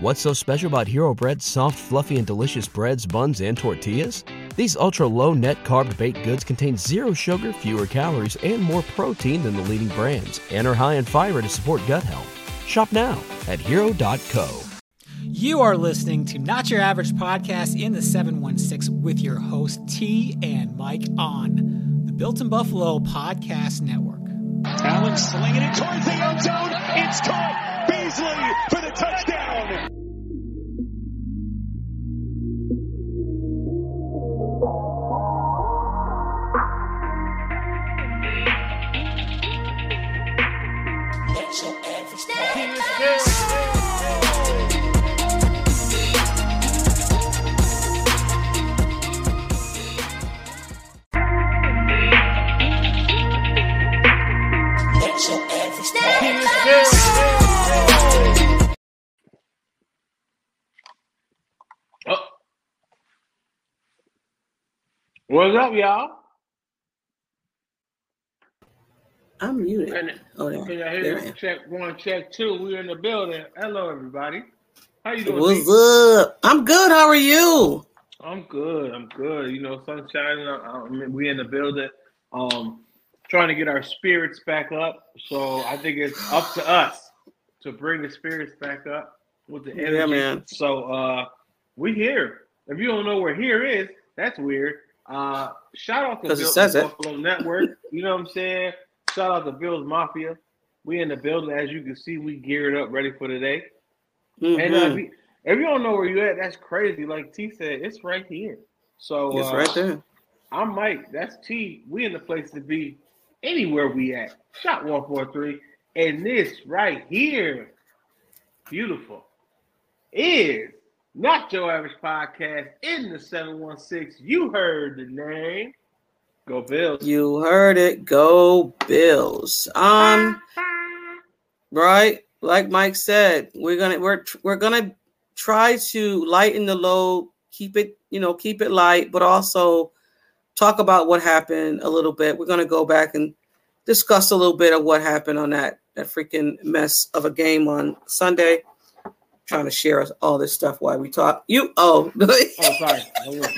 What's so special about Hero Bread's soft, fluffy, and delicious breads, buns, and tortillas? These ultra low net carb baked goods contain zero sugar, fewer calories, and more protein than the leading brands, and are high in fiber to support gut health. Shop now at hero.co. You are listening to Not Your Average Podcast in the 716 with your host T and Mike on the Built in Buffalo Podcast Network. Allen slinging it towards the end zone. It's caught. Beasley for the touchdown. What's up, y'all? I'm muted. And, Oh, there, can I there hear I check one, check two? We're in the building. Hello, everybody. How you doing? What's Pete? up? I'm good. How are you? I'm good. I'm good. You know, sunshine. shining. I- I we in the building. Um, trying to get our spirits back up. So I think it's up to us to bring the spirits back up with the energy. Yeah, man. So uh, we here. If you don't know where here is, that's weird. Uh, shout out to Built says it. Buffalo Network. You know what I'm saying? Shout out to Bills Mafia. We in the building, as you can see, we geared up, ready for today. And uh, if, Mhm. you, if you don't know where you at, that's crazy. Like T said, it's right here. So It's uh, right there. I'm Mike. That's T. We in the place to be. Anywhere we at. Shot one four three. And this right here, beautiful, is not your average podcast in the seven one six. You heard the name. Go Bills. You heard it. Go Bills. Um, right. Like Mike said, we're gonna we're we're gonna try to lighten the load, keep it you know keep it light, but also talk about what happened a little bit. We're gonna go back and discuss a little bit of what happened on that that freaking mess of a game on Sunday. Trying to share us all this stuff while we talk. You oh, Oh, sorry.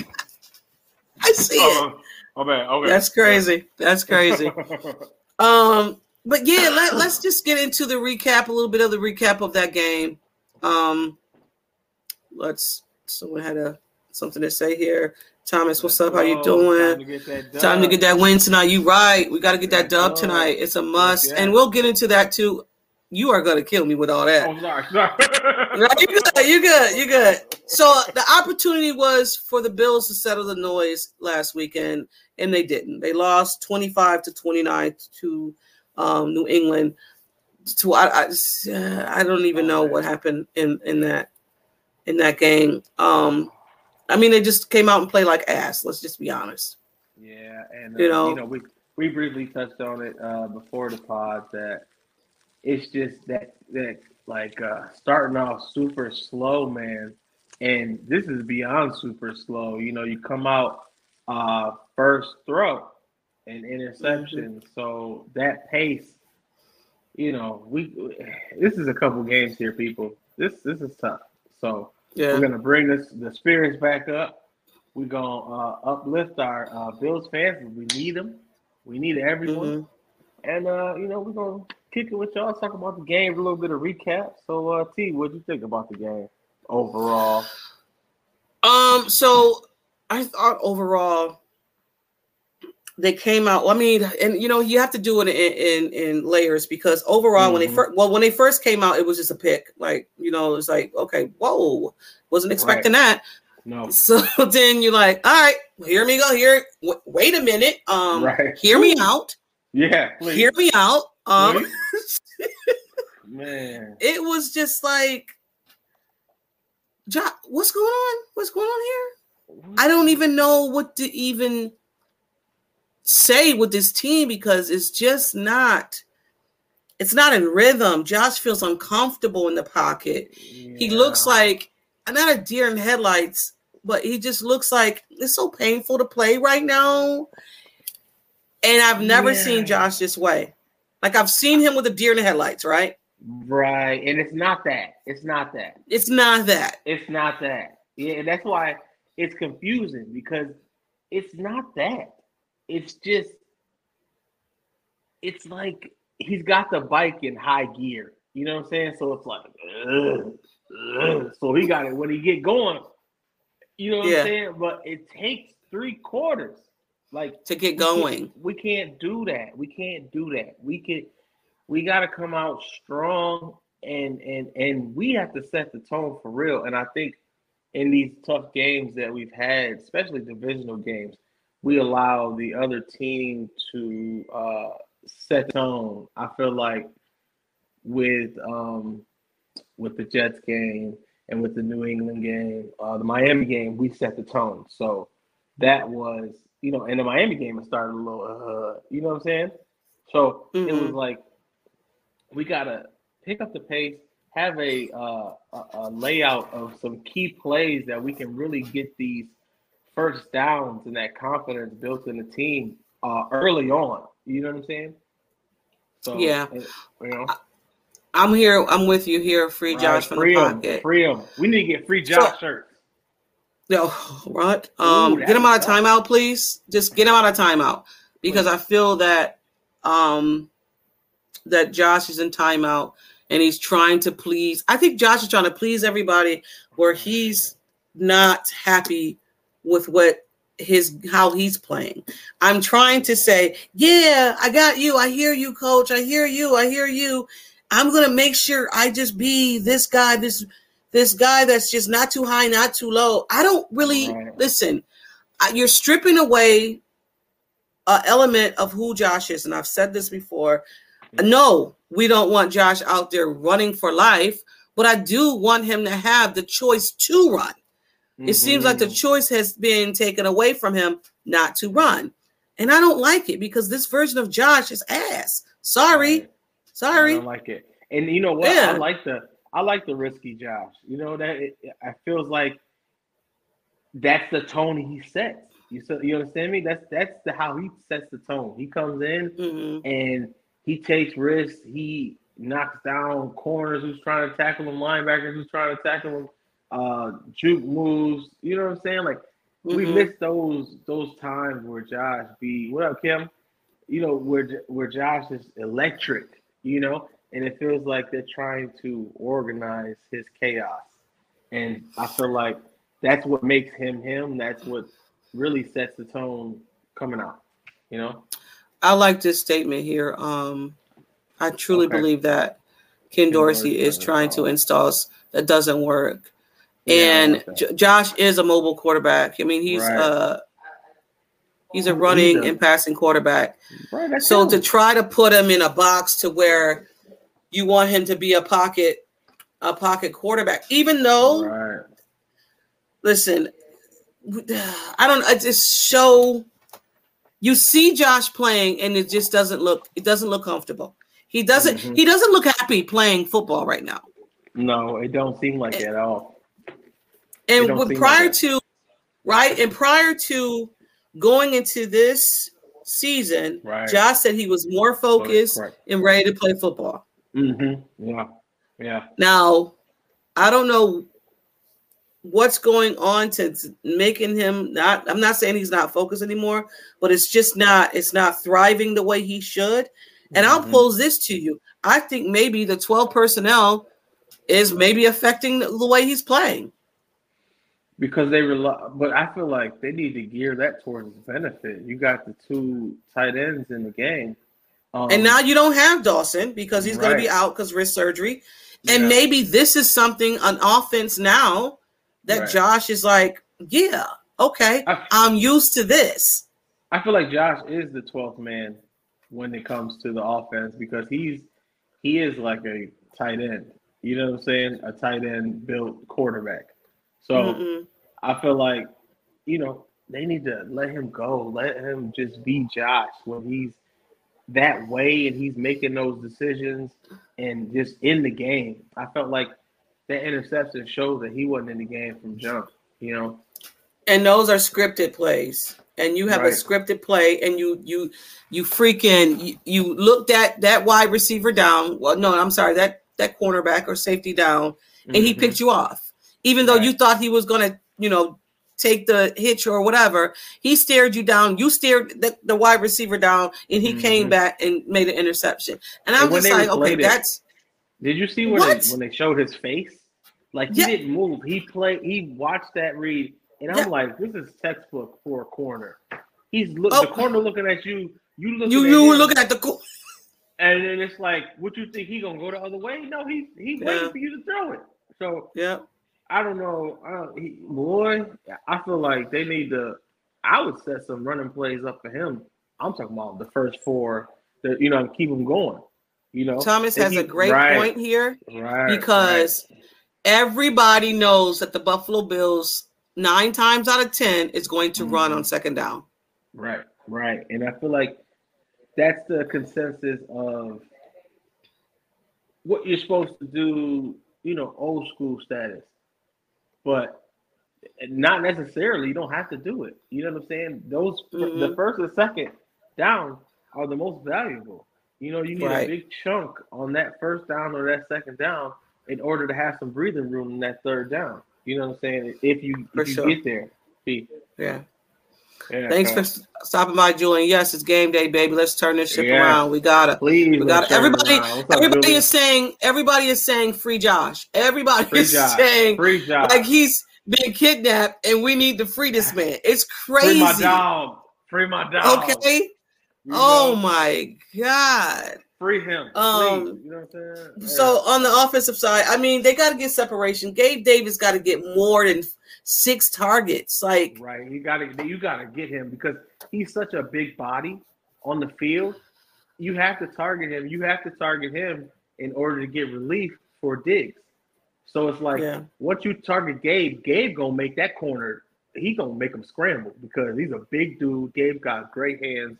I see it. Oh, oh, man. Okay. That's crazy. That's crazy. Um, but yeah, let, let's just get into the recap, a little bit of the recap of that game. Um, let's someone had a something to say here. Thomas, what's up? How you Oh, doing? Time to get that done. Time to get that win tonight. You right. We got to get that dub tonight. It's a must. And we'll get into that too. You are gonna kill me with all that. Oh, sorry. sorry. No, you good. You good. You good. So the opportunity was for the Bills to settle the noise last weekend, and they didn't. They lost twenty five to twenty nine to um, New England. To I, I, uh, I don't even know what happened in in that in that game. Um, I mean, they just came out and played like ass. Let's just be honest. Yeah, and uh, You you know. know, we we briefly touched on it uh, before the pod that it's just that that like uh, starting off super slow, man, and this is beyond super slow. You know, you come out uh, first throw and interception, so that pace. You know, we this is a couple games here, people. This this is tough. So Yeah. we're gonna bring this the spirits back up. We're gonna uh, uplift our uh, Bills fans. We need them. We need everyone. Mhm. And uh, you know, we're gonna kick it with y'all. Talk about the game, a little bit of recap. So, uh, T, what do you think about the game overall? Um, so I thought overall they came out. I mean, and you know, you have to do it in in, in layers because overall, when they Mhm. first well, when they first came out, it was just a pick. Like you know, it's like okay, whoa, wasn't expecting that. No, So then you're like, all right, hear me go here. W- wait a minute, um, Right. hear me out. yeah, please. Hear me out. Um. Man. it was just like, what's going on? What's going on here? I don't even know what to even say with this team because it's just not it's not in rhythm. Josh feels uncomfortable in the pocket. He looks Yeah. like not a deer in headlights, but he just looks like it's so painful to play right now. And I've never Yeah. seen Josh this way. Like I've seen him with a deer in the headlights, right? Right, and it's not that. It's not that. It's not that. It's not that. Yeah, and that's why it's confusing because it's not that. It's just it's like he's got the bike in high gear. You know what I'm saying? So it's like, ugh, ugh. so he got it when he get going. You know what Yeah. I'm saying? But it takes three quarters, like To get we can't- going. We can't do that. We can't do that. We can. We got to come out strong, and and and we have to set the tone for real. And I think in these tough games that we've had, especially divisional games, we allow the other team to uh, set tone. I feel like with um, with the Jets game and with the New England game, uh, the Miami game, we set the tone. So that was, you know, in the Miami game, it started a little, uh, you know what I'm saying? So it was Mhm. like we gotta pick up the pace, have a, uh, a a layout of some key plays that we can really get these first downs and that confidence built in the team uh, early on. You know what I'm saying? So Yeah. you know, I'm here. I'm with you here. Free right, Josh from free the pocket. free 'em. We need to get free Josh shirts. No, right. Um, Ooh, get him out of timeout, please. Just get him out of timeout because I feel that um that Josh is in timeout and he's trying to please. I think Josh is trying to please everybody where he's not happy with what his how he's playing. I'm trying to say, yeah, I got you. I hear you, coach. I hear you. I hear you. I'm gonna make sure I just be this guy, this this guy that's just not too high, not too low. I don't really Right. listen. You're stripping away an element of who Josh is, and I've said this before. No, we don't want Josh out there running for life, but I do want him to have the choice to run. It seems like the Mhm. choice has been taken away from him not to run. And I don't like it because this version of Josh is ass. Sorry. Right. I don't like it. And you know what? Yeah. I like the I like the risky Josh. You know that it, it feels like that's the tone he sets. You so you understand me? That's that's the how he sets the tone. He comes in Mhm. and he takes risks. He knocks down corners who's trying to tackle him, linebackers who's trying to tackle him, uh, juke moves. You know what I'm saying? Like we Mhm. miss those those times where Josh be what up, Kim? You know where where Josh is electric. You know, and it feels like they're trying to organize his chaos, and I feel like that's what makes him him. That's what really sets the tone coming out. You know. I like this statement here. Um, I truly Okay. believe that Ken Dorsey is trying to install that doesn't work. And that. J- Josh is a mobile quarterback. I mean, he's Right. uh he's a He's running a- and passing quarterback. Right, So him. to try to put him in a box to where you want him to be a pocket a pocket quarterback, even though Right. listen, I don't. I just show you see Josh playing, and it just doesn't look. It doesn't look comfortable. He doesn't. Mhm. He doesn't look happy playing football right now. No, it don't seem like it at all. And seem prior like to, right, and prior to going into this season, Right. Josh said he was more focused Correct. and ready to play football. Mm-hmm. Yeah. Yeah. Now, I don't know what's going on to to making him not I'm not saying he's not focused anymore, but it's just not it's not thriving the way he should. And I'll Mhm. pose this to you. I think maybe the 12 personnel is maybe affecting the, the way he's playing. Because they rely, but I feel like they need to gear that towards his benefit. You got the two tight ends in the game, um, and now you don't have Dawson because he's going to be out because wrist surgery. And yeah, maybe this is something on offense now that Right. Josh is like, yeah, okay, I, I'm used to this. I feel like Josh is the twelfth man when it comes to the offense because he's he is like a tight end. You know what I'm saying? A tight end built quarterback. So. Mm-mm. I feel like, you know, they need to let him go. Let him just be Josh when he's that way and he's making those decisions and just in the game. I felt like that interception shows that he wasn't in the game from jump, you know. and those are scripted plays and you have a scripted play and you you you freaking you, you looked at that wide receiver down well no i'm sorry that that cornerback or safety down, and he Mhm. picked you off, even though you thought he was gonna, you know, take the hitch or whatever. He stared you down. You stared the, the wide receiver down, and he came Mhm. back and made an interception. And I'm And just like, okay, it, that's Did you see when they, when they showed his face? Like he Yeah. didn't move. He played. He watched that read, and I'm Yeah. like, this is textbook for a corner. He's look Oh. the corner looking at you. You looking you at you were looking at the corner. and then it's like, what you think he gonna go the other way? No, he's he's Yeah. waiting for you to throw it. So yeah. I don't know. I don't, he, boy, I feel like they need to. I would set some running plays up for him. I'm talking about the first four. That you know, keep him going. You know, Thomas has a great right, point here. right, because everybody knows that the Buffalo Bills nine times out of ten is going to run Mhm. on second down. right, right, and I feel like that's the consensus of what you're supposed to do. You know, old school status, but not necessarily. You don't have to do it. You know what I'm saying? Those the Mhm. first and second down are the most valuable. You know, you need Right. a big chunk on that first down or that second down in order to have some breathing room in that third down. You know what I'm saying? If you if you sure. get there. P. Yeah. Yeah, Thanks for stopping by, Julian. Yes, it's game day, baby. Let's turn this ship Yeah. around. We gotta. please. We got turn it everybody. up, Everybody is saying. Everybody is saying free Josh. Everybody free is job. saying Free Josh. like he's being kidnapped, and we need to free this man. It's crazy. free my dog. Free my dog. Okay. You Oh know? my god. Free him. Um. You know what I'm saying? So on the offensive side, I mean, they got to get separation. Gabe Davis got to get more than six targets. Like, Right. You gotta you gotta get him because he's such a big body on the field. You have to target him. You have to target him in order to get relief for Diggs. So it's like Yeah. once you target Gabe, Gabe gonna make that corner. He gonna make him scramble because he's a big dude. Gabe got great hands,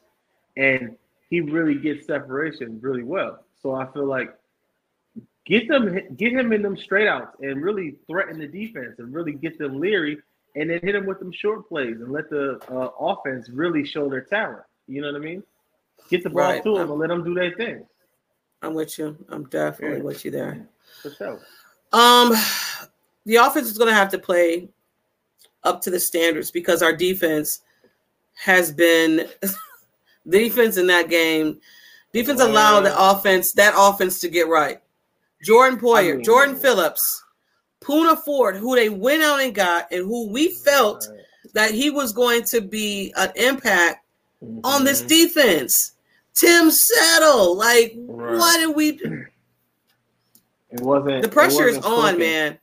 and he really gets separation really well. So I feel like get them, get him in them straight outs, and really threaten the defense, and really get them leery, and then hit them with them short plays, and let the uh, offense really show their talent. You know what I mean? Get the ball Right. to them and let them do their thing. I'm with you. I'm definitely Yeah. with you there. For sure. Um, the offense is going to have to play up to the standards because our defense has been defense in that game. Defense allowed the offense that offense to get right. Jordan Poyer, mean- Jordan Phillips, Poona Ford, who they went out and got, and who we felt Right. that he was going to be an impact on this defense. Tim Settle, like, Right. what did we do? It wasn't. The pressure it is wasn't on, clicking. man.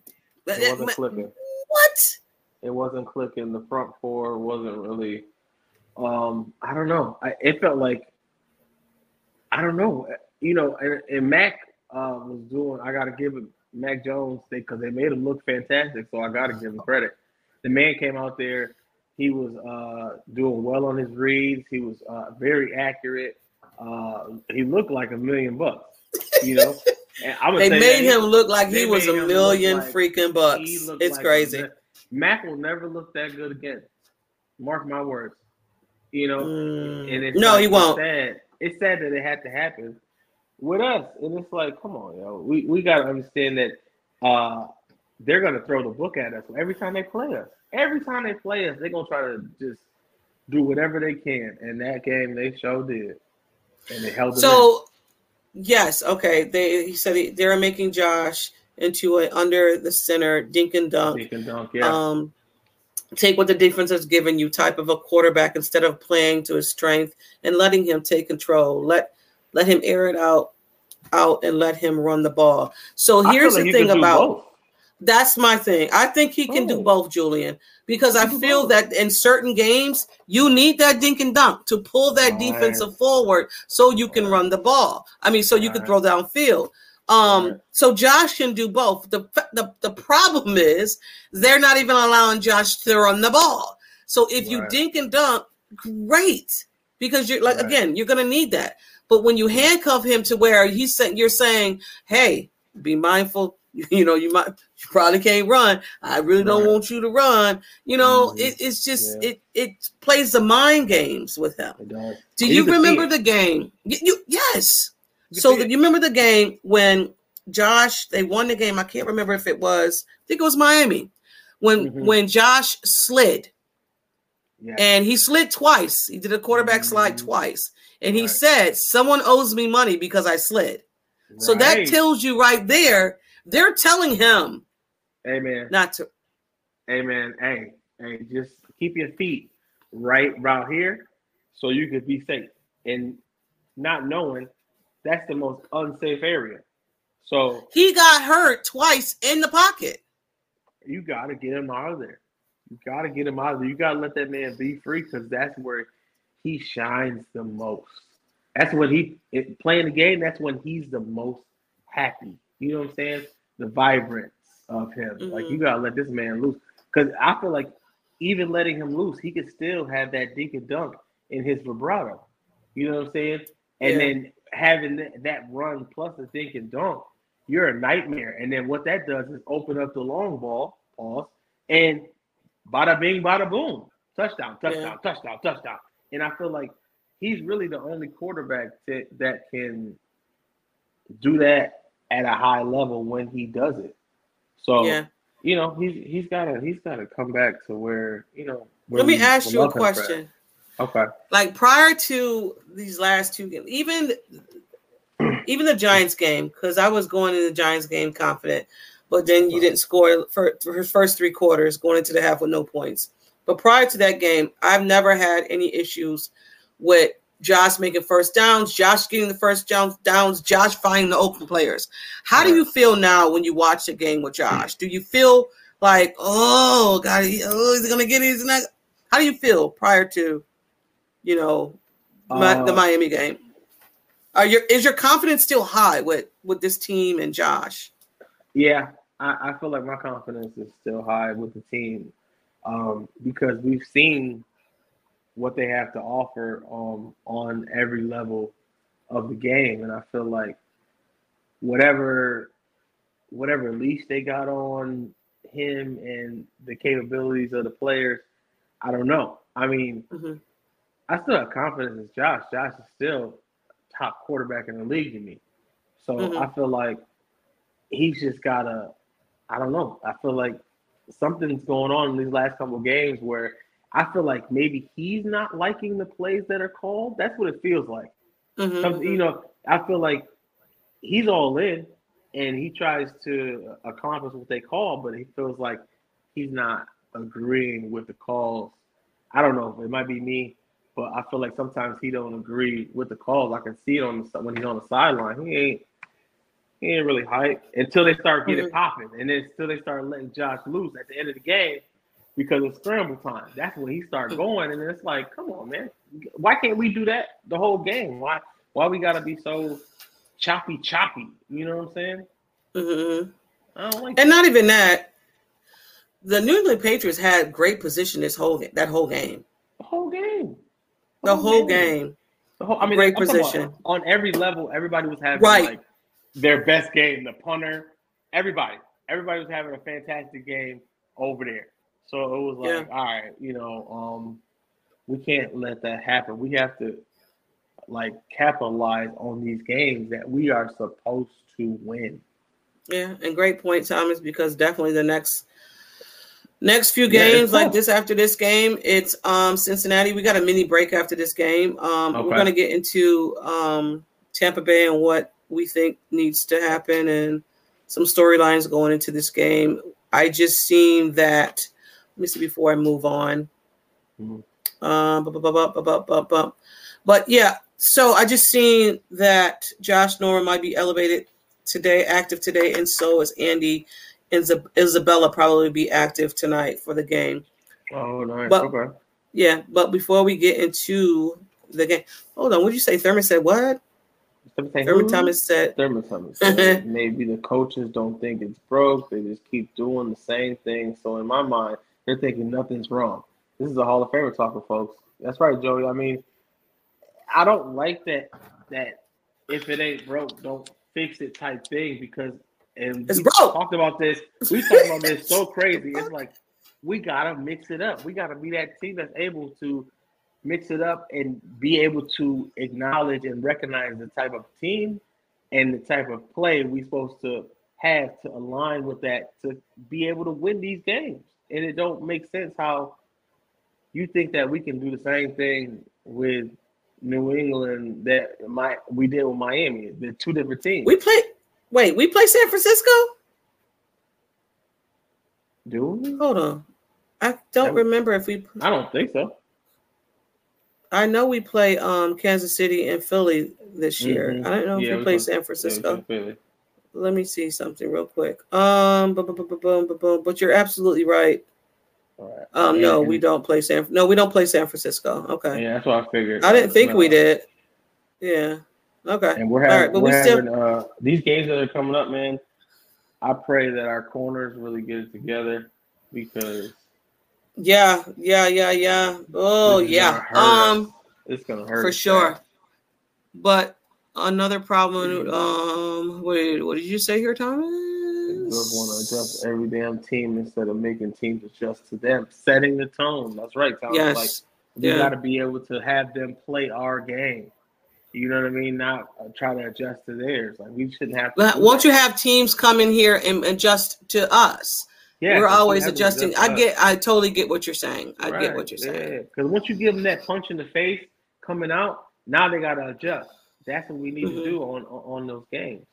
It wasn't clicking. What? It wasn't clicking. The front four wasn't really. Um, I don't know. I, it felt like. I don't know. You know, and, and Mac uh, was doing. I got to give it Mac Jones because they made him look fantastic. So I got to give him credit. The man came out there. He was uh, doing well on his reads. He was uh, very accurate. Uh, he looked like a million bucks. You know, and I would They made him look like he was a million like freaking bucks. It's like crazy. Mac will never look that good again. Mark my words. You know, Mm. and it's No, like, he won't. Sad. It's sad that it had to happen with us, and it's like, come on, yo, we we got to understand that uh, they're gonna throw the book at us every time they play us. Every time they play us, they're gonna try to just do whatever they can. And that game, they sure did, and they held them in. So, yes, okay. They he said they were making Josh into a under the center dink and dunk. Dink and dunk, yeah. Um, take what the defense has given you, type of a quarterback instead of playing to his strength and letting him take control. Let let him air it out out and let him run the ball. So here's the he thing about. That's my thing. I think he can do Oh. both, Julian, because I feel that in certain games you need that dink and dunk to pull that Right. defensive forward so you can run the ball. I mean, so you can Right. throw downfield. Um, Right. so Josh can do both. The, the the problem is they're not even allowing Josh to run the ball. So if you dink and dunk, great, because you're like Right. again, you're gonna need that. But when you handcuff him to where he's saying you're saying, hey, be mindful. You know, you might you probably can't run. I really don't Right. want you to run. You know, Mhm. it, it's just Yeah. it it plays the mind games with him. Do And you remember the game? You, you yes. So it. you remember the game when Josh, they won the game. I can't remember if it was, I think it was Miami. When Mhm. when Josh slid Yeah. and he slid twice. He did a quarterback slide Mhm. twice. And he Right. said, Someone owes me money because I slid. So that tells you right there, they're telling him Amen. not to. Amen. Hey. Hey. Just keep your feet right around here, so you could be safe. And not knowing that's the most unsafe area. So He got hurt twice in the pocket. you got to get him out of there. You got to get him out of there. You got to let that man be free because that's where he shines the most. That's when he it, playing the game. That's when he's the most happy. You know what I'm saying? The vibrance of him. Like Mhm. you got to let this man loose because I feel like even letting him loose, he could still have that dink and dunk in his vibrato. You know what I'm saying? And Yeah. then having that, that run plus the dink and dunk, you're a nightmare. And then what that does is open up the long ball, pause, and bada bing, bada boom, touchdown, touchdown, Yeah. touchdown, touchdown. And I feel like he's really the only quarterback that, that can do that at a high level when he does it. So Yeah. you know he's he's gotta he's gotta come back to where you know. where Let me ask you a love him for. question. Okay. Like prior to these last two games, even even the Giants game, because I was going into the Giants game confident, but then you didn't score for, for his first three quarters, going into the half with no points. But prior to that game, I've never had any issues with Josh making first downs, Josh getting the first downs, downs Josh finding the open players. How do you feel now when you watch the game with Josh? Do you feel like, oh God, he, oh, he's gonna get it? He's not. How do you feel prior to, you know, Mi- the Uh, Miami game? Are your is your confidence still high with with this team and Josh? Yeah, I, I feel like my confidence is still high with the team um, because we've seen what they have to offer um, on every level of the game, and I feel like whatever whatever leash they got on him and the capabilities of the players, I don't know. I mean, Mhm. I still have confidence in Josh. Josh is still top quarterback in the league to me. So Mhm. I feel like he's just gotta I don't know. I feel like something's going on in these last couple of games where I feel like maybe he's not liking the plays that are called. That's what it feels like. Mhm, you know, I feel like he's all in and he tries to accomplish what they call, but he feels like he's not agreeing with the calls. I don't know. It might be me, but I feel like sometimes he don't agree with the calls. I can see it on the, when he's on the sideline. He ain't he ain't really hype until they start getting Mhm. popping, and then until they start letting Josh loose at the end of the game because of scramble time. That's when he started Mm-hmm. going, and it's like, come on, man, why can't we do that the whole game? Why why we gotta be so choppy choppy? You know what I'm saying? Mhm. I don't like And that. not even that. The New England Patriots had great position this whole that whole game. the whole game. The whole game. The whole, I mean, Great I'm talking about position. on every level. Everybody was having Right. like their best game. The punter, everybody, everybody was having a fantastic game over there. So it was like, all right, you know, um, we can't let that happen. We have to like capitalize on these games that we are supposed to win. Yeah, and great point, Thomas, because definitely the next next few Yeah, games like this after this game, it's um Cincinnati. We got a mini break after this game. Um Okay. we're gonna get into um Tampa Bay and what we think needs to happen and some storylines going into this game. I just seen that. Let me see before I move on. Mm-hmm. Um, but yeah, so I just seen that Josh Norman might be elevated today, active today, and so is Andy and Isabella probably be active tonight for the game. Oh, nice. But, okay. Yeah, but before we get into the game, hold on. What did you say? Thurman said what? Thurman Thurman Thomas said, Thurman Thomas. said Maybe the coaches don't think it's broke. They just keep doing the same thing. So in my mind, they're thinking nothing's wrong. This is a Hall of Famer talking, folks. That's right, Joey. I mean, I don't like that. That if it ain't broke, don't fix it type thing because and It's we broke. talked about this. We talked about this so crazy. It's like we gotta mix it up. We gotta be that team that's able to mix it up and be able to acknowledge and recognize the type of team and the type of play we're supposed to have to align with that to be able to win these games. And it don't make sense how you think that we can do the same thing with New England that my we did with Miami. They're two different teams. We play. Wait, we play San Francisco. do we? Hold on. I don't remember if we. I don't think so. I know we play um Kansas City and Philly this year. Mhm. I don't know if Yeah, we play San Francisco. Yeah, Let me see something real quick. Um, boom, boom, boom, boom, but you're absolutely right. All right. Um, no, we don't play San. No, we don't play San Francisco. Okay, Yeah, that's what I figured. I didn't think we did. Yeah. Okay. And we're having, right, but we're we still- having uh, these games that are coming up, man. I pray that our corners really get it together because Yeah, yeah, yeah, yeah. Oh, yeah. Um, it's gonna hurt for sure. But another Mm-hmm. problem. Um, wait, what did you say here, Thomas? just want to adjust every damn team instead of making teams adjust to them, setting the tone. That's right, Tom. Yes. Like we Yeah. got to be able to have them play our game. You know what I mean? Not uh, try to adjust to theirs. Like we shouldn't have. To won't you have teams come in here and adjust to us? Yeah, we're always adjusting. adjust I get, I totally get what you're saying. I get what you're saying. Yeah, because once you give them that punch in the face coming out, now they gotta adjust. That's what we need Mhm. to do on on those games.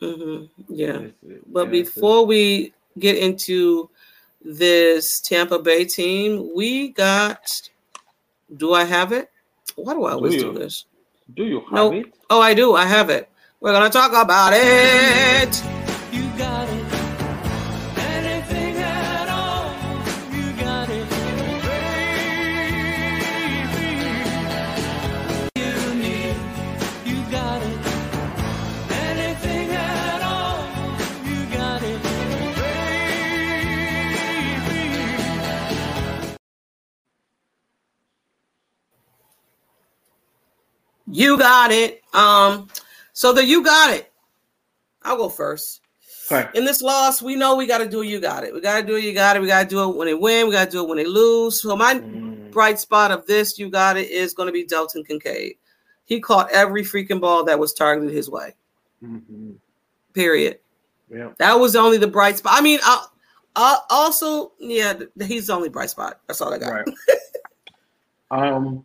hmm Yeah. But yeah, before we get into this Tampa Bay team, we got. Do I have it? Why do I always do, you? this? do you have Nope. it? Oh, I do. I have it. We're gonna talk about it. You got it. Um, so the you got it. I'll go first. In this loss, we know we got to do you got it. We got to do it. You got it. We got to do it when they win. We got to do it when they lose. So my Mm, bright spot of this, you got it, is going to be Dalton Kincaid. He caught every freaking ball that was targeted his way. mhm. Period. Yeah. That was only the bright spot. I mean, uh, uh, also, yeah, he's the only bright spot. That's all I got. Right. um,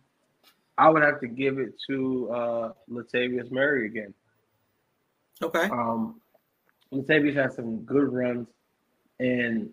I would have to give it to uh Latavius Murray again. Okay. Um, Latavius had some good runs, and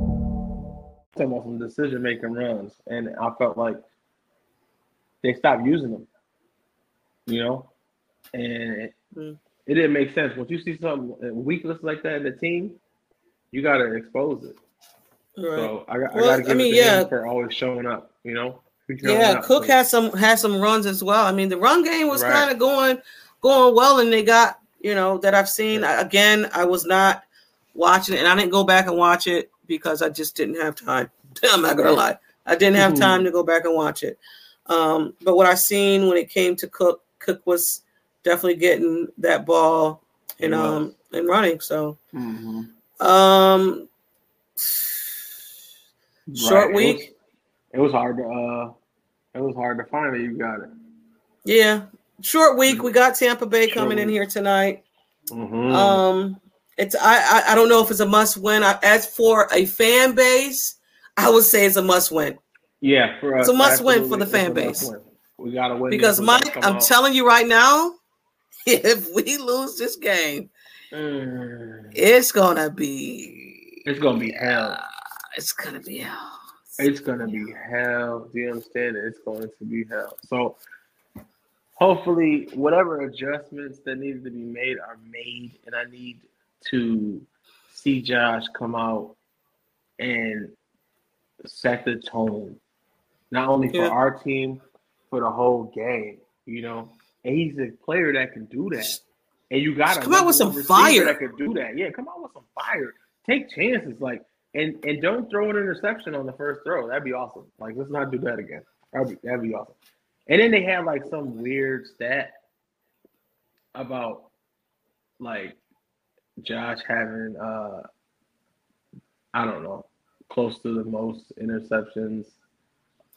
Talking about some decision making runs, and I felt like they stopped using them. You know, and it, Mm. it didn't make sense. Once you see something weakness like that in the team, you got to expose it. Right. So I, got- I got to I give mean, it to yeah. him for always showing up. You know, showing Yeah, up. Cook So- had some had some runs as well. I mean, the run game was Right. kind of going going well, and they got you know that I've seen again. I was not watching it, and I didn't go back and watch it because I just didn't have time. I'm not gonna lie, I didn't have Mhm. time to go back and watch it. Um, but what I seen when it came to Cook, Cook was definitely getting that ball and was. um and running. So Mhm. um, short week. It was, it was hard to uh, it was hard to find it. You got it. Yeah, short week. We got Tampa Bay coming in here tonight. Mhm. Um, it's I, I I don't know if it's a must win. I, as for a fan base, I would say it's a must win yeah, for us, it's a must win for the fan base. We gotta win because Mike, I'm out. telling you right now, if we lose this game, Mm. it's gonna be It's gonna be hell. it's gonna be hell. It's gonna be hell. Do you understand it? It's going to be hell. So hopefully whatever adjustments that needed to be made are made and I need to see Josh come out and set the tone. Not only for Yeah. our team, for the whole game, you know. And he's a player that can do that. and you got to Come out with some fire. that could do that. Yeah, come out with some fire. Take chances, like and and don't throw an interception on the first throw. That'd be awesome. Like let's not do that again. That'd be that'd be awesome. And then they had like some weird stat about like Josh having uh I don't know close to the most interceptions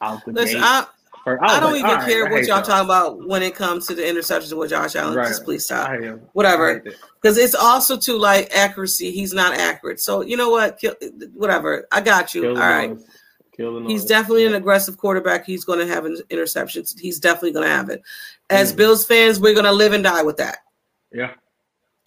out the Listen, gate. I, I was don't like, even right, care I what y'all that. talking about when it comes to the interceptions with Josh Allen. Right. Just please stop. I hate- Whatever. I hate. Because it's also to like accuracy. He's not accurate. So you know what? Kill, whatever. I got you. All right. He's noise. definitely an aggressive quarterback. He's going to have an interceptions. He's definitely going to have it. As Mhm. Bills fans, we're going to live and die with that. Yeah.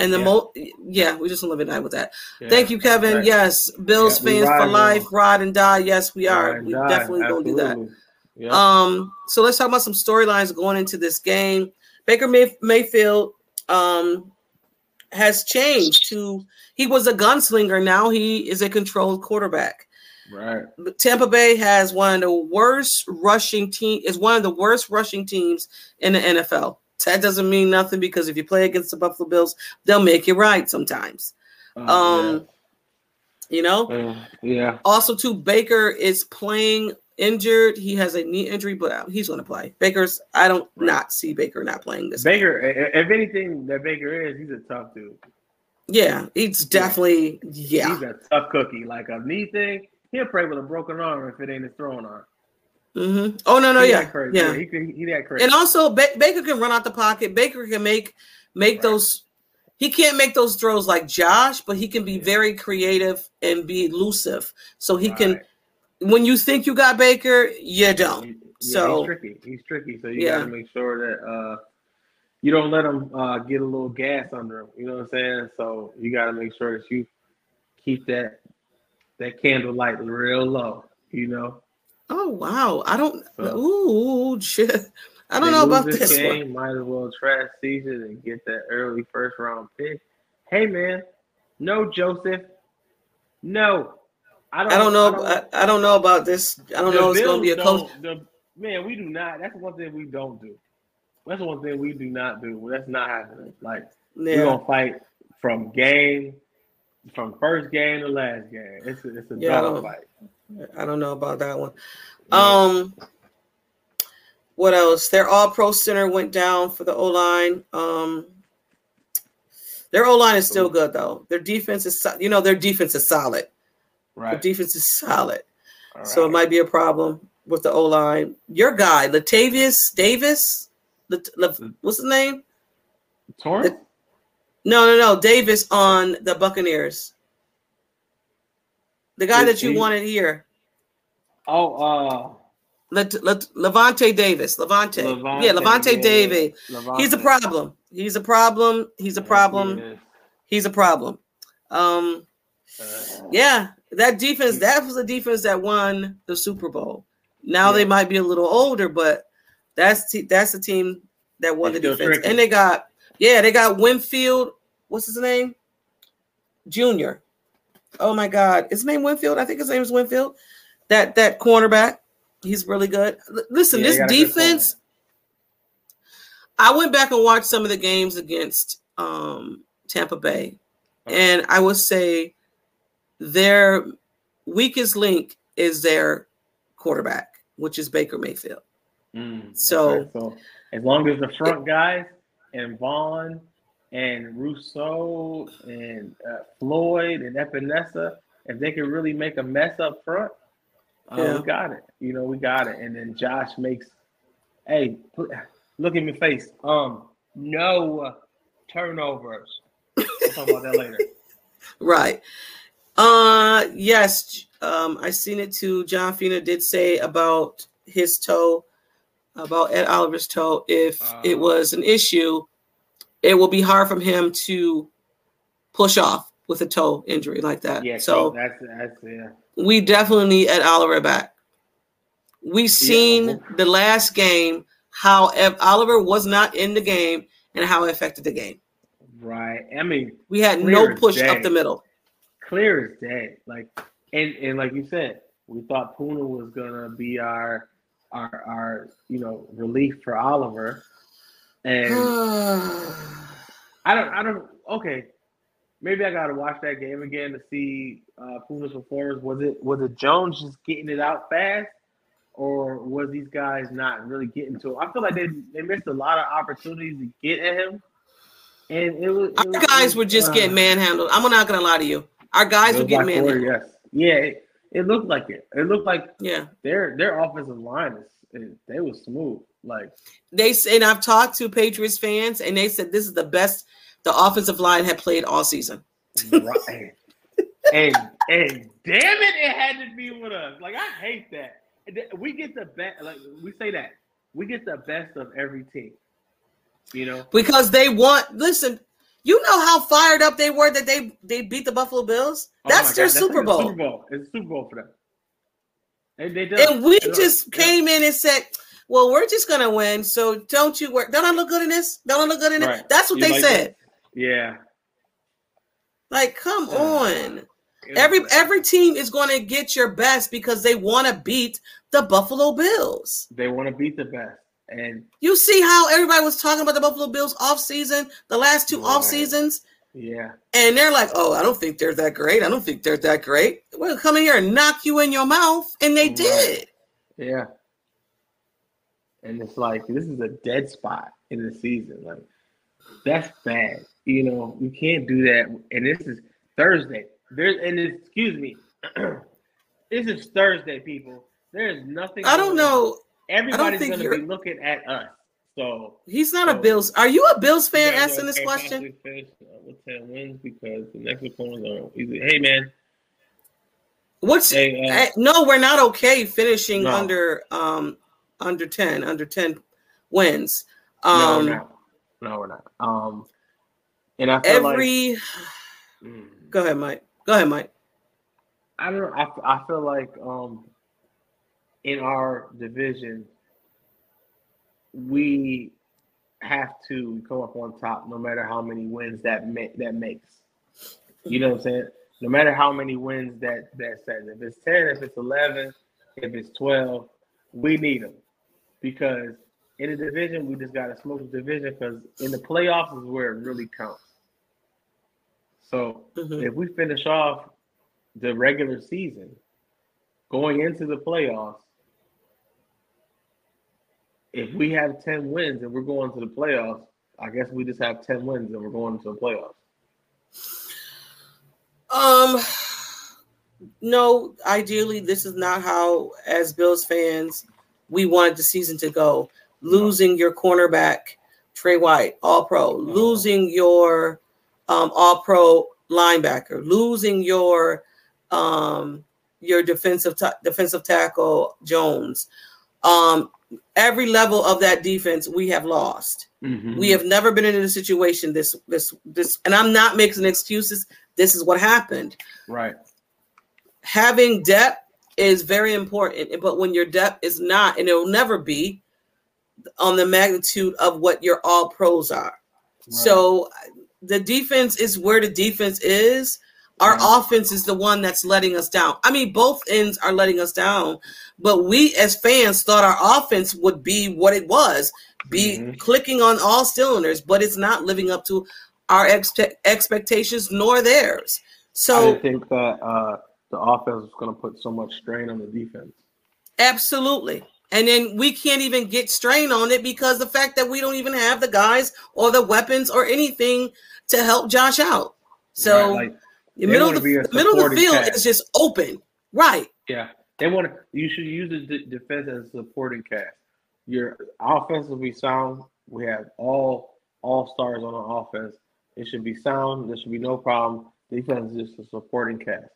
And the Yeah. mo, yeah, we just live and die with that. yeah. Thank you, Kevin. Right. Yes, Bills Yeah, fans for life, them. ride and die. Yes, we are. We die. definitely gonna do that. Absolutely. Yeah. Um, so let's talk about some storylines going into this game. Baker May- Mayfield um has changed to he was a gunslinger. Now he is a controlled quarterback. right. Tampa Bay has one of the worst rushing team is one of the worst rushing teams in the NFL. That doesn't mean nothing because if you play against the Buffalo Bills, they'll make you right sometimes. Uh, Um, you know, yeah. Yeah. also too Baker is playing injured. He has a knee injury, but he's going to play. Baker's I don't Right. not see Baker not playing this. Baker, i- if anything, that Baker is, he's a tough dude. Yeah, he's definitely yeah. He's a tough cookie. Like a knee thing, he'll play with a broken arm if it ain't his throwing arm. Hmm Oh no, no, He yeah, crazy. yeah. He can, he that crazy. And also ba- Baker can run out the pocket. Baker can make make Right. those. He can't make those throws like Josh, but he can be very creative and be elusive. So he can. Right. When you think you got Baker, you don't. He- yeah, So- he's tricky. He's tricky. So you Yeah. got to make sure that uh, you don't let him uh, get a little gas under him. You know what I'm saying? So you got to make sure that you keep that that candle light real low. You know. Oh wow! I don't. So- Ooh, shit! I don't know about this game. one. Might as well trash season and get that early first round pick. Hey man, no Joseph, no. I don't. I don't know. I I, I don't know about this. I don't know. It's going to be a coach. The, man, we do not. That's one thing we don't do. That's one thing we do not do. That's not happening. Like we're gonna fight from game, from first game to last game. It's a, it's a Yeah, dog fight. I don't know about that one. Um, what else? Their All Pro center went down for the O line. Um, their O line is still good though. Their defense is, so- you know, their defense is solid. Their right. defense is solid. All So it might be a problem with the O line. Your guy, Latavius Davis, Lat- Lat- what's his name? Torrance? No, no, no, Davis on the Buccaneers. The guy that you wanted here, Oh, uh, Let, Let, Lavonte Davis. Lavonte, yeah, Lavonte yeah, Davis. Lavonte. He's a problem. He's a problem. He's a problem. He's a problem. Um, Uh, yeah, that defense. That was a defense that won the Super Bowl. Now they might be a little older, but that's te- that's the team that won They're the defense. tricky. And they got yeah, they got Winfield. What's his name? Junior. Oh my God, his name Winfield. I think his name is Winfield. That that cornerback. He's really good. L- listen, Yeah, this got a good corner. defense. I went back and watched some of the games against um, Tampa Bay, and I would say their weakest link is their quarterback, which is Baker Mayfield. Mm, So- so as long as the front guys and Vaughn and Rousseau and uh, Floyd and Epenesa, if they can really make a mess up front, uh, Yeah. we got it. You know, we got it. And then Josh makes, hey, look at my face. Um, no turnovers. We'll talk about that later. Right. Uh yes. Um, I seen it too. John Fina did say about his toe, about Ed Oliver's toe. If it Uh. was an issue, it will be hard for him to push off with a toe injury like that. Yeah, so that's that's yeah. we definitely need Ed Oliver back. We seen well- the last game how Ed Oliver was not in the game and how it affected the game. Right. I mean, We had no push day. up the middle. clear as day. Like and and like you said, we thought Poona was gonna be our our our you know relief for Oliver, and I I don't. I don't. Okay, maybe I gotta watch that game again to see uh, Puma's performance. Was it was it Jones just getting it out fast, or was these guys not really getting to him? I feel like they they missed a lot of opportunities to get at him, and it was. It Our was guys were just uh, getting manhandled. I'm not gonna lie to you. Our guys were getting by Corey, manhandled. Yes, yeah, it, it looked like it. It looked like Yeah. their their offensive line is, they was smooth. Like They and I've talked to Patriots fans, and they said this is the best the offensive line had played all season. right. and and damn it, it had to be with us. Like I hate that. We get the best. Like we say that we get the best of every team. You know. because they want. Listen, you know how fired up they were that they they beat the Buffalo Bills. Oh That's God, their like Super a Bowl, Super Bowl. It's a Super Bowl for them. And they and we They just Yeah. came in and said, "Well, we're just gonna win." So don't you work? Don't I look good in this? Don't I look good in it? Right. That's what You they like said. Yeah. Like, come on. Every every team is going to get your best because they want to beat the Buffalo Bills. they want to beat the best, and You see how everybody was talking about the Buffalo Bills off season, the last two Right. off seasons, yeah, and they're like, "Oh, I don't think they're that great. I don't think they're that great." Well, come in here and knock you in your mouth, and they Right. did. yeah. And it's like this is a dead spot in the season. Like that's bad. You know, we can't do that. And this is Thursday. There's and it's, excuse me. this is Thursday, people. There's nothing. I don't know. Everybody's think gonna be looking at us. So He's not a Bills. Are you a Bills fan asking this question? finish, uh, with ten wins because the next opponents are easy. Hey man, What's Hey, uh, eh, no? We're not okay finishing No. under um under ten under ten wins. no, Um, we're not. No, we're not. Um, and I feel every like mm, go ahead, Mike. Go ahead, Mike. I don't. know. I, I feel like um, in our division, we have to come up on top, no matter how many wins that ma- that makes. You know what I'm saying? No matter how many wins that that says. If it's ten, if it's eleven, if it's twelve, we need them because in the division we just got to smoke the division because in the playoffs is where it really counts. So Mhm. if we finish off the regular season going into the playoffs, if we have 10 wins and we're going to the playoffs, I guess we just have 10 wins and we're going to the playoffs. Um, no. Ideally, this is not how, as Bills fans, we wanted the season to go. Losing your cornerback, Tre White, All Pro. Losing your um, All Pro linebacker. Losing your um, your defensive ta- defensive tackle Jones. Um, every level of that defense we have lost. Mm-hmm. We have never been in a situation this this this, and I'm not making excuses. This is what happened. right. Having depth is very important, but when your depth is not, and it will never be on the magnitude of what your all pros are. So the defense is where the defense is. Our offense is the one that's letting us down. I mean, both ends are letting us down, but we as fans thought our offense would be what it was, be Mhm. clicking on all cylinders, but it's not living up to our expe- expectations nor theirs. I So didn't think that uh, the offense is going to put so much strain on the defense. Absolutely. And then we can't even get strain on it because the fact that we don't even have the guys or the weapons or anything to help Josh out. So Right, like, the they middle of the, the middle of the field cast. is just open. Right. yeah, they want to. You should use the d- defense as a supporting cast. Your offense will be sound. We have all all stars on the offense. It should be sound. There should be no problem. Defense is just a supporting cast.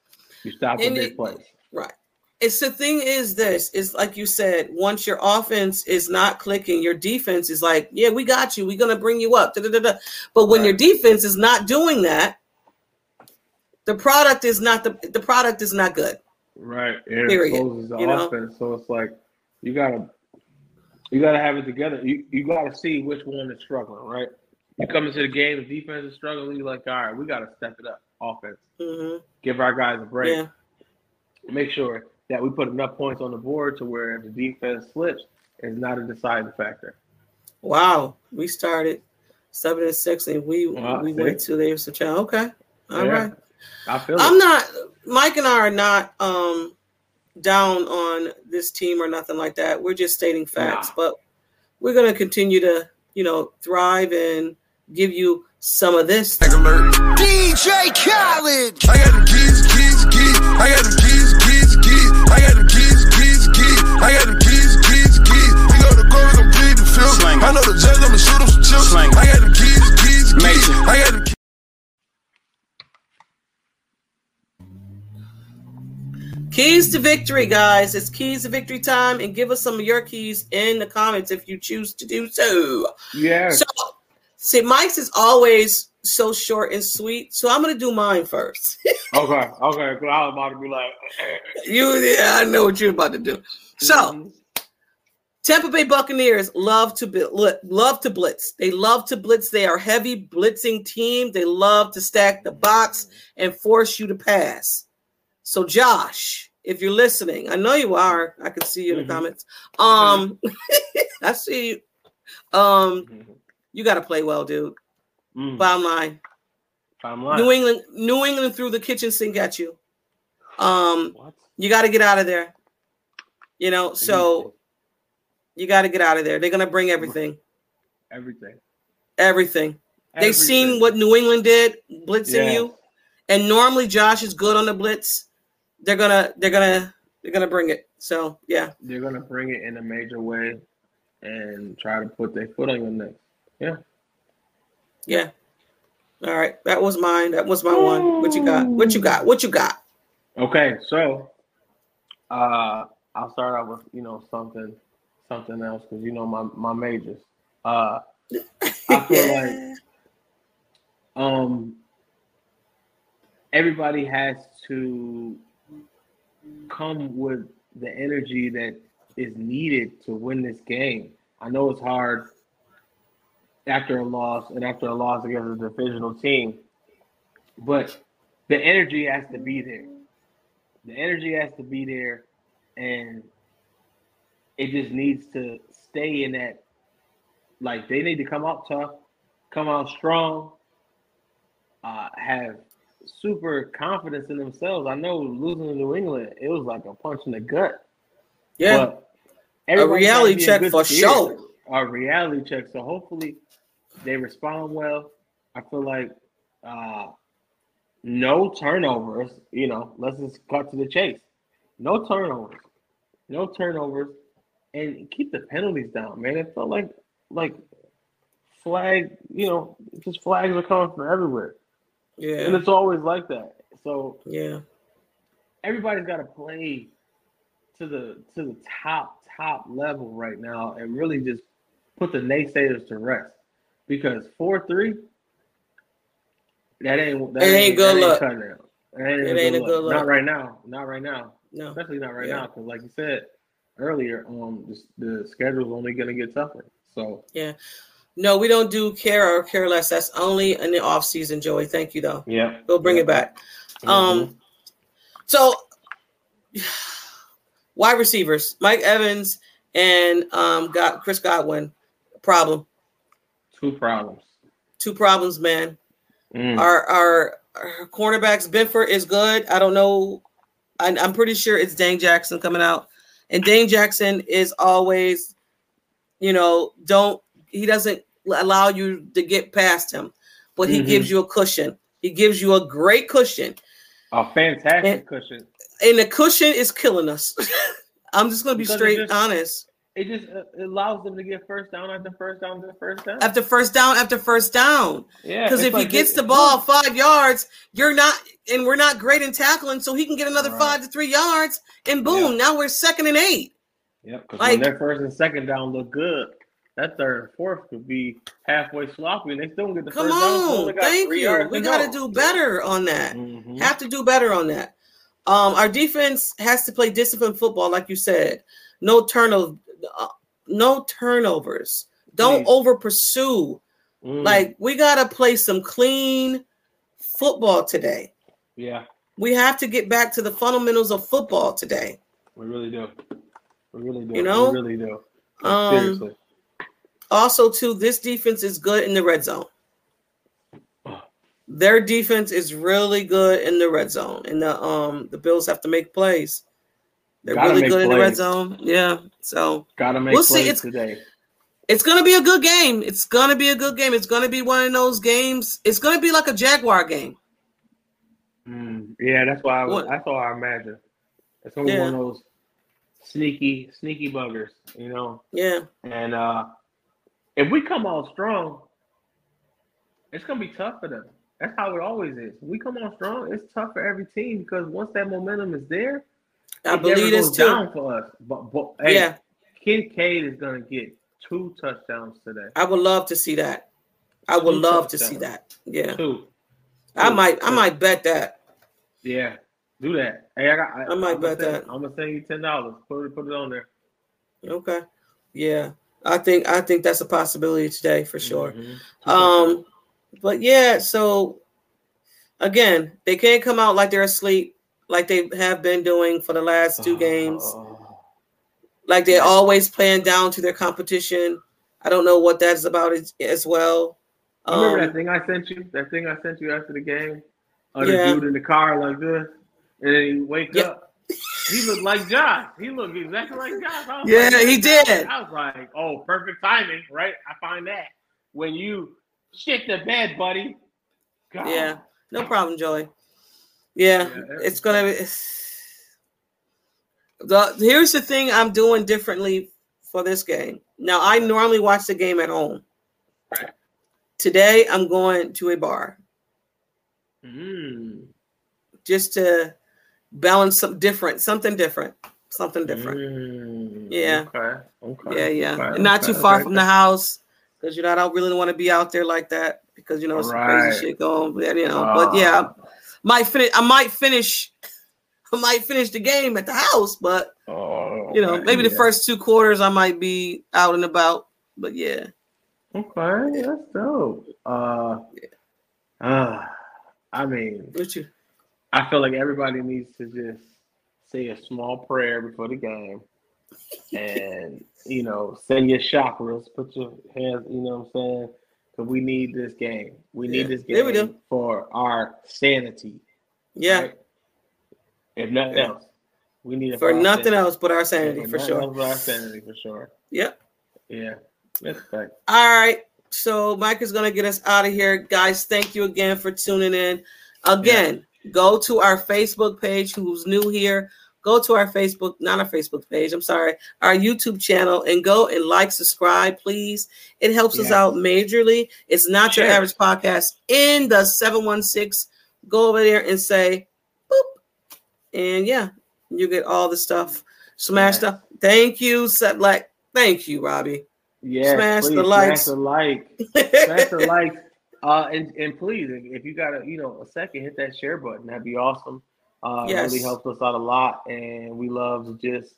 You stop the And big plays. Right. It's the thing is this is like you said, once your offense is not clicking, your defense is like, yeah, we got you. We're gonna bring you up. Da-da-da-da. But when your defense is not doing that, the product is not the the product is not good. Right. It Period. exposes the You know? offense. So it's like you gotta you gotta have it together. You you gotta see which one is struggling, right? You come into the game, the defense is struggling, you're like, all right, we gotta step it up. Offense. hmm Give our guys a break. Yeah. Make sure that we put enough points on the board to where if the defense slips, it's not a deciding factor. Wow, we started. seven and six, and we Wow, we see? went to the AFC Challenge. Okay, all right. Yeah. I feel I'm it. not. Mike and I are not um down on this team or nothing like that. We're just stating facts, Nah. but we're gonna continue to you know thrive and give you some of this. alert. DJ Khaled. I got them keys, keys, keys. I got them keys, keys, keys. I got them keys, keys, keys. I got them keys, keys, keys. We go to court, we gon' plead the fifth. I know the judge, I'ma shoot him some chips. I got them keys, keys, keys. I got them keys. Keys to victory, guys. It's keys to victory time, and give us some of your keys in the comments if you choose to do so. Yeah. So, see, Mike's is always so short and sweet, so I'm gonna do mine first. okay. Okay. 'cause I was about to be like, you, yeah, I know what you're about to do. So, Mhm. Tampa Bay Buccaneers love to love to blitz. They love to blitz. They are heavy blitzing team. They love to stack the box and force you to pass. So Josh, if you're listening, I know you are. I can see you in the Mhm. comments. Um, I see you. Um, Mhm. you got to play well, dude. Mm. Bottom line, I'm lying. New England, New England threw the kitchen sink at you. Um, What? you got to get out of there. You know, so you got to get out of there. They're gonna bring everything, everything. everything. They've seen what New England did, blitzing Yeah. you, and normally Josh is good on the blitz. They're gonna, they're gonna, they're gonna bring it. So yeah, they're gonna bring it in a major way and try to put their foot on your neck. Yeah. yeah. All right, that was mine. That was my one. What you got? What you got? What you got? Okay, so uh I'll start out with, you know, something something else because you know my my majors. Uh I feel like um everybody has to come with the energy that is needed to win this game. I know it's hard after a loss and after a loss against a divisional team, but the energy has to be there. The energy has to be there, and it just needs to stay in that. Like they need to come out tough, come out strong, uh, have super confidence in themselves. I know losing to New England, it was like a punch in the gut. Yeah, everybody reality check good for sure. A reality check. So hopefully they respond well. I feel like uh, no turnovers. You know, let's just cut to the chase. No turnovers. No turnovers, and keep the penalties down, man. It felt like like flag. You know, just flags are coming from everywhere, and it's always like that. So yeah. everybody's got to play to the to the top top level right now and really just put the naysayers to rest because four three that ain't that It ain't good that luck. cutting it. Ain't, It ain't a good Not luck. right now. Not right now. No, Especially not right Yeah. now because, like you said earlier, um, the, the schedule's only gonna get tougher. So no, we don't do care or care less. That's only in the off season, Joey. Thank you though. yeah, We'll bring it back. Um, so wide receivers, Mike Evans and um got Chris Godwin. Problem. two problems. Two problems, man. Mm. Our, our our cornerbacks, Benford is good. I don't know. I, I'm pretty sure it's Dane Jackson coming out, and Dane Jackson is always, you know, don't he doesn't allow you to get past him, but he Mhm. gives you a cushion. He gives you a great cushion, A fantastic And- cushion. and the cushion is killing us. I'm just gonna be Because straight just- honest. It just uh, it allows them to get first down after first down after first down. After first down, after first down, yeah, because if he gets it- the ball five yards, you're not, and we're not great in tackling, so he can get another Right. five to three yards, and boom, Yeah. now we're second and eight. Yep, because Like- when their first and second down look good, that third and fourth could be halfway sloppy, and they still get the Come first down. on, only got thank you. We got to do better on that. Mhm. Have to do better on that. Um, our defense has to play disciplined football, like you said. No turnover, uh, no turnovers. Don't over pursue. Mm. Like we got to play some clean football today. yeah, We have to get back to the fundamentals of football today. we really do. We really do. You know? we really do. Um, Seriously. Also too, this defense is good in the red zone. Their defense is really good in the red zone, and the um the Bills have to make plays. They're Gotta really good in the red zone. Yeah, so Gotta make We'll see. plays It's- today. it's gonna be a good game. It's gonna be a good game. It's gonna be one of those games. It's gonna be like a Jaguar game. Mm, yeah, that's why I was, that's all I imagine. It's gonna be Yeah. one of those sneaky, sneaky buggers, you know. Yeah, And uh if we come out strong, it's gonna be tough for them. That's how it always is. When we come out strong, it's tough for every team because once that momentum is there, I it believe it's down for us. But, but hey, Yeah, Kincaid is gonna get two touchdowns today. I would love to see that. I would Two love to see that. Yeah, Two. I Two. might. I might bet that. Yeah, do that. Hey, I got. I, I might I'm bet send- that. I'm gonna send you ten dollars. Put it, put it on there. Okay. Yeah, I think I think that's a possibility today for sure. Mhm. Um, but yeah, so again, they can't come out like they're asleep, like they have been doing for the last two games. Oh, Like they're always playing down to their competition. I don't know what that's about as, as well. Remember that Um, thing I sent you? That thing I sent you after the game? Of the Yeah. dude in the car like this, and then he wake Yeah. up. He looked like Josh. He looked exactly like Josh. Yeah, like, he did. I was like, oh, perfect timing, right? I find that when you shit the bed, buddy. God. yeah, no problem, Joey. Yeah, Yeah, it's gonna be. The here's the thing I'm doing differently for this game. Now I normally watch the game at home. Today I'm going to a bar Mm. just to balance some different, something different, something different. Mm. Yeah. Okay. Okay. Yeah, yeah. Okay, And not too far okay. from the house because you know I don't really want to be out there like that because you know some Right. crazy shit going. but, You know, but Ah. yeah, I might finish. I might finish. I might finish the game at the house, but Oh, you know, okay, maybe the first two quarters I might be out and about. But yeah, Okay, that's dope. Uh, uh, I mean, what you? I feel like everybody needs to just say a small prayer before the game, and you know, send your chakras, put your hands. You know what I'm saying? Because we need this game. We need Yeah, this there we game for our sanity. Yeah, right? If nothing Yeah. else, we need it for nothing sanity. else but our Yeah, sanity for nothing sure. else but our sanity for sure. Yep. Yeah, that's fact. All right. So Mike is gonna get us out of here, guys. Thank you again for tuning in. Again, go to our Facebook page. Who's new here? Go to our Facebook, not our Facebook page. I'm sorry, our YouTube channel, and go and like, subscribe, please. It helps us out majorly. It's not your average podcast in the 716. Go over there and say, boop, and yeah, you get all the stuff. Smash Yes. stuff. Thank you, set like. Thank you, Robbie. Yeah, Smash the likes. Smash the like. Smash the likes. Uh, and, and please, if, you got a you know a second, hit that share button. That'd be awesome. Uh, it really helps us out a lot, and we love to just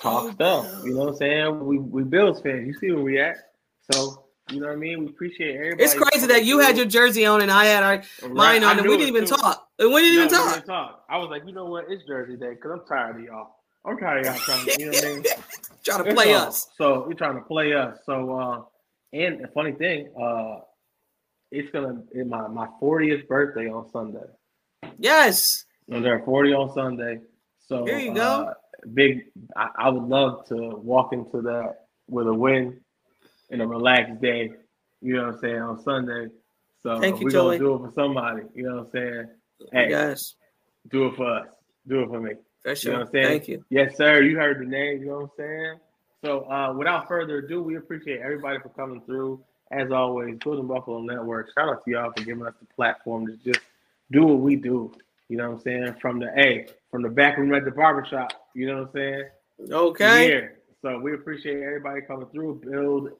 talk Oh, stuff. You know what I'm saying? We we Bills fans. You see where we at. So you know what I mean. We appreciate everybody. It's crazy that you had your jersey on and I had our Right, mine on, and we didn't even too. talk. And we didn't No, even we talk. didn't talk. I was like, you know what? It's Jersey Day because I'm tired of y'all. I'm tired of y'all trying to, you know what I mean? Trying to play all. us. So you're trying to play us. So uh and the funny thing, uh it's gonna be my my 40th birthday on Sunday. Yes. I'm there 40 on Sunday. So There you go. uh, big I, I would love to walk into that with a win and a relaxed day, you know what I'm saying, on Sunday. So Thank you, we're Joey. gonna do it for somebody, you know what I'm saying? Hey, Yes. do it for us. Do it for me. For You know what I'm saying? Thank you. Yes, sir. You heard the name. You know what I'm saying? So, uh, without further ado, we appreciate everybody for coming through. As always, Golden Buffalo Network. Shout out to y'all for giving us the platform to just do what we do. You know what I'm saying? From the A, from the back room at the barbershop. You know what I'm saying? Okay. Here. So we appreciate everybody coming through. Build,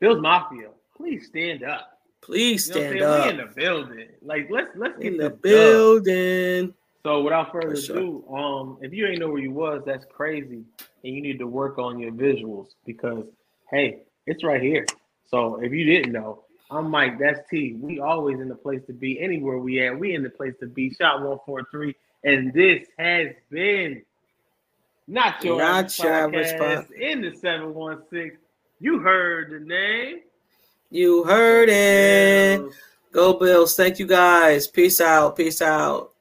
Bills Mafia. Please stand up. Please You know stand up. We in the building. Like let's let's get In the done. building. So without further sure. ado, um, if you ain't know where you was, that's crazy, and you need to work on your visuals because hey, it's right here. So if you didn't know, I'm Mike. That's T. We always in the place to be. Anywhere we at, we in the place to be. Shot one four three, and this has been not your Not your podcast in the seven one six. You heard the name. You heard it. Bills. Go Bills. Thank you guys. Peace out. Peace out.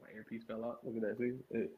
My earpiece fell out. Look at that. See? It-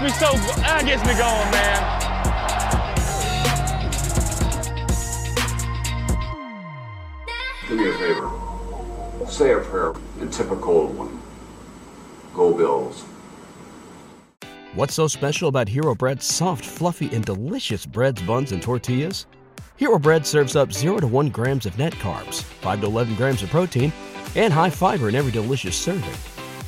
gets me so, that gets me going, man. Do me a favor. Say a prayer in typical one. Go Bills. What's so special about Hero Bread's soft, fluffy, and delicious breads, buns, and tortillas? Hero Bread serves up 0 to 1 grams of net carbs, 5 to 11 grams of protein, and high fiber in every delicious serving.